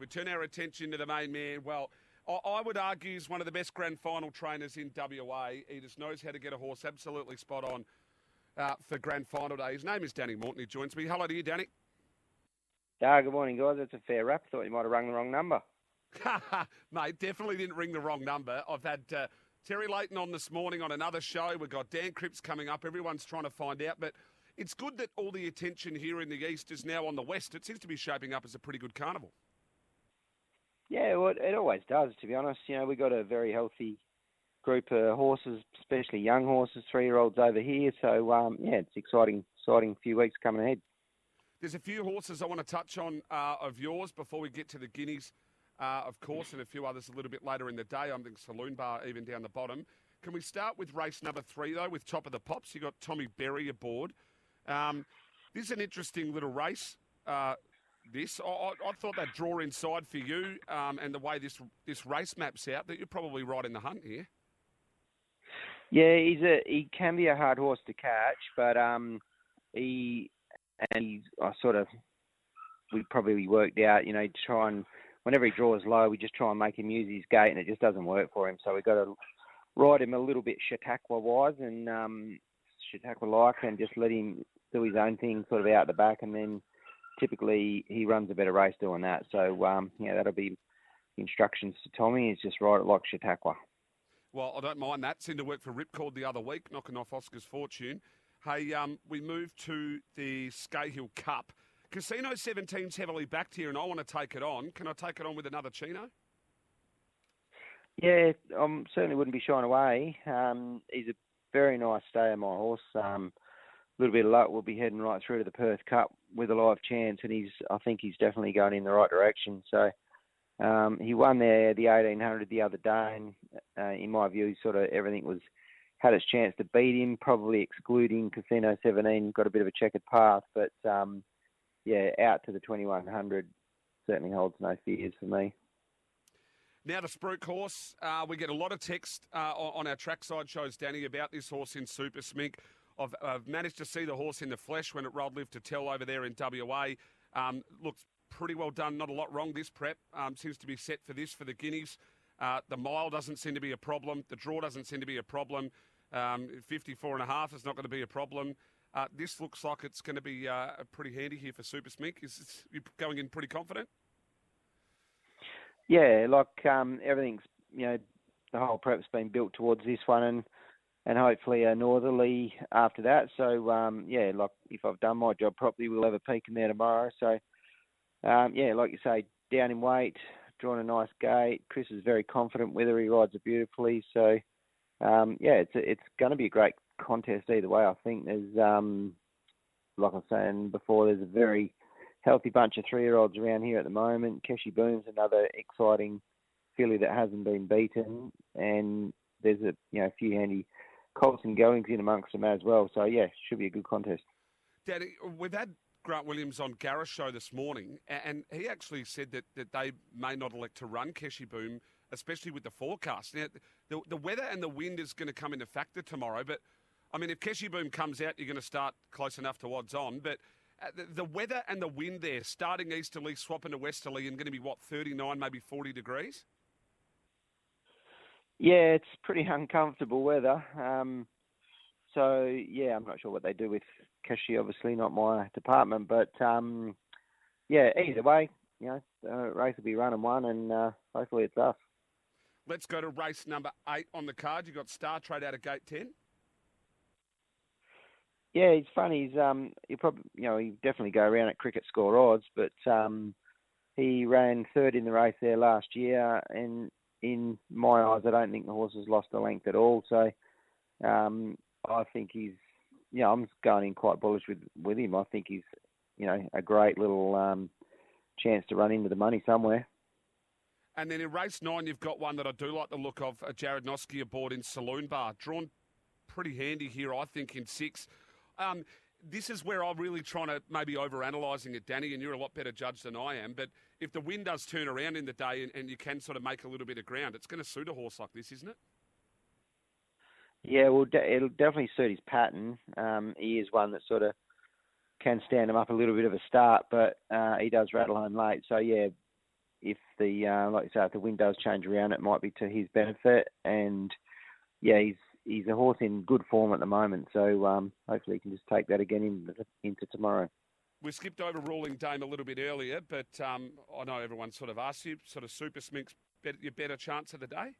We turn our attention to the main man. Well, I would argue he's one of the best grand final trainers in WA. He just knows how to get a horse absolutely spot on uh, for grand final day. His name is Danny Morton. He joins me. Hello to you, Danny. Ah, good morning, guys. That's a fair rap. Thought you might have rung the wrong number. Mate, definitely didn't ring the wrong number. I've had uh, Terry Leighton on this morning on another show. We've got Dan Cripps coming up. Everyone's trying to find out. But it's good that all the attention here in the East is now on the West. It seems to be shaping up as a pretty good carnival. Yeah, well, it always does. To be honest, you know, we got a very healthy group of horses, especially young horses, three-year-olds over here. So um, yeah, it's exciting, exciting few weeks coming ahead. There's a few horses I want to touch on uh, of yours before we get to the Guineas, uh, of course, and a few others a little bit later in the day. I'm thinking Saloon Bar even down the bottom. Can we start with race number three though, with Top of the Pops? You got Tommy Berry aboard. Um, this is an interesting little race. Uh, this. I, I, thought that draw inside for you um, and the way this this race maps out that you're probably right in the hunt here. Yeah, he's a he can be a hard horse to catch, but um, he and he's I sort of we probably worked out, you know, try and whenever he draws low, we just try and make him use his gate, and it just doesn't work for him. So we got to ride him a little bit Chautauqua wise and um, Chautauqua like, and just let him do his own thing, sort of out the back, and then typically he runs a better race doing that. So um, yeah, that'll be instructions to Tommy. He's just ride it like Chautauqua. Well, I don't mind that. Seemed to work for Ripcord the other week, knocking off Oscar's fortune. Hey, um, we move to the Scahill Cup. Casino 17's heavily backed here, and I want to take it on. Can I take it on with another Chino? Yeah, I um, certainly wouldn't be shying away. Um, he's a very nice stayer, my horse. Um, a little bit of luck, we'll be heading right through to the Perth Cup with a live chance, and he's I think he's definitely going in the right direction. So um, he won there the 1800 the other day, and uh, in my view, sort of everything was had its chance to beat him, probably excluding Casino 17, got a bit of a checkered path, but um, yeah, out to the 2100 certainly holds no fears for me. Now to Spruik Horse, uh, we get a lot of text uh, on our trackside shows, Danny, about this horse in Super Smink. I've, I've, managed to see the horse in the flesh when it rolled live to tell over there in WA. Um, looks pretty well done. Not a lot wrong this prep. Um, seems to be set for this for the Guineas. Uh, the mile doesn't seem to be a problem. The draw doesn't seem to be a problem. Um, 54 and a half is not going to be a problem. Uh, this looks like it's going to be uh, pretty handy here for Super Smink. Is you going in pretty confident? Yeah, like um, everything's you know the whole prep's been built towards this one, and and hopefully a northerly after that. So um, yeah, like if I've done my job properly, we'll have a peek in there tomorrow. So um, yeah, like you say, down in weight, drawn a nice gate. Chris is very confident with her. He rides it beautifully. So um, yeah, it's it's going to be a great contest either way. I think there's um, like I was saying before, there's a very healthy bunch of three-year-olds around here at the moment. Keshi Boom's another exciting filly that hasn't been beaten, and there's a you know a few handy Colson Goings in amongst them as well. So yeah, should be a good contest. Danny, we've had Grant Williams on Gareth's show this morning, and he actually said that, that they may not elect to run Keshi Boom, especially with the forecast. Now, the, the weather and the wind is going to come into factor tomorrow, but I mean, if Keshi Boom comes out, you're going to start close enough to odds on, but uh, the, the weather and the wind there, starting easterly, swapping to westerly, and going to be what, 39, maybe 40 degrees? Yeah, it's pretty uncomfortable weather. Um, so yeah, I'm not sure what they do with Keshi. Obviously, not my department, but um, yeah. Either way, you know, the race will be run and won, and uh, hopefully it's us. Let's go to race number eight on the card. You've got Star Trade out of gate 10. Yeah, he's funny. He's um, he probably you know he definitely go around at cricket score odds, but um, he ran third in the race there last year, and in my eyes, I don't think the horse has lost a length at all. So um, I think he's, yeah, I'm going in quite bullish with with him. I think he's, you know, a great little um, chance to run into the money somewhere. And then in race nine, you've got one that I do like the look of, a Jarrad Noske aboard in Saloon Bar. Drawn pretty handy here, I think, in six. Um, this is where I'm really trying to maybe overanalyzing it, Danny, and you're a lot better judge than I am. But if the wind does turn around in the day and, and you can sort of make a little bit of ground, it's going to suit a horse like this, isn't it? Yeah, well, it'll definitely suit his pattern. Um, he is one that sort of can stand him up a little bit of a start, but uh, he does rattle home late. So yeah, if the uh, like you say, if the wind does change around, it might be to his benefit. And yeah, he's he's a horse in good form at the moment. So um, hopefully he can just take that again into, into tomorrow. We skipped over Ruling Dame a little bit earlier, but um, I know everyone sort of asked you, sort of Super Smink's your better chance of the day.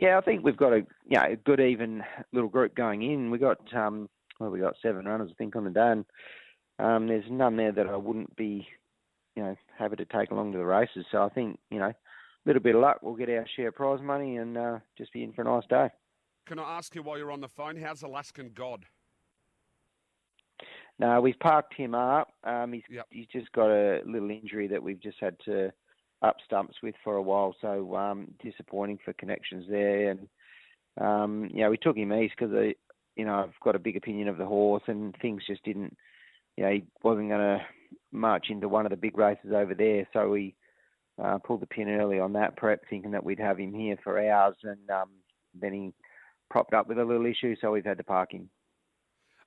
Yeah, I think we've got a you know, a good even little group going in. We got um, well, we got seven runners I think on the day. And, um, there's none there that I wouldn't be, you know, happy to take along to the races. So I think you know, little bit of luck, we'll get our share prize money and uh, just be in for a nice day. Can I ask you while you're on the phone, how's Alaskan God? No, we've parked him up. Um, he's Yep. he's just got a little injury that we've just had to up stumps with for a while. So um, disappointing for connections there. And um, know, we took him east because you know I've got a big opinion of the horse, and things just didn't. You know, he wasn't going to march into one of the big races over there. So we uh, pulled the pin early on that prep, thinking that we'd have him here for hours, and um, then he propped up with a little issue, so we've had to park him.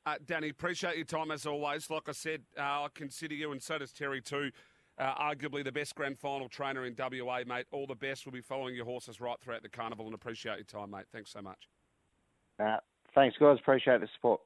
Uh, Danny, appreciate your time as always. Like I said, uh, I consider you, and so does Terry too, uh, arguably the best grand final trainer in WA, mate. All the best. We'll be following your horses right throughout the carnival and appreciate your time, mate. Thanks so much. Uh, thanks, guys. Appreciate the support.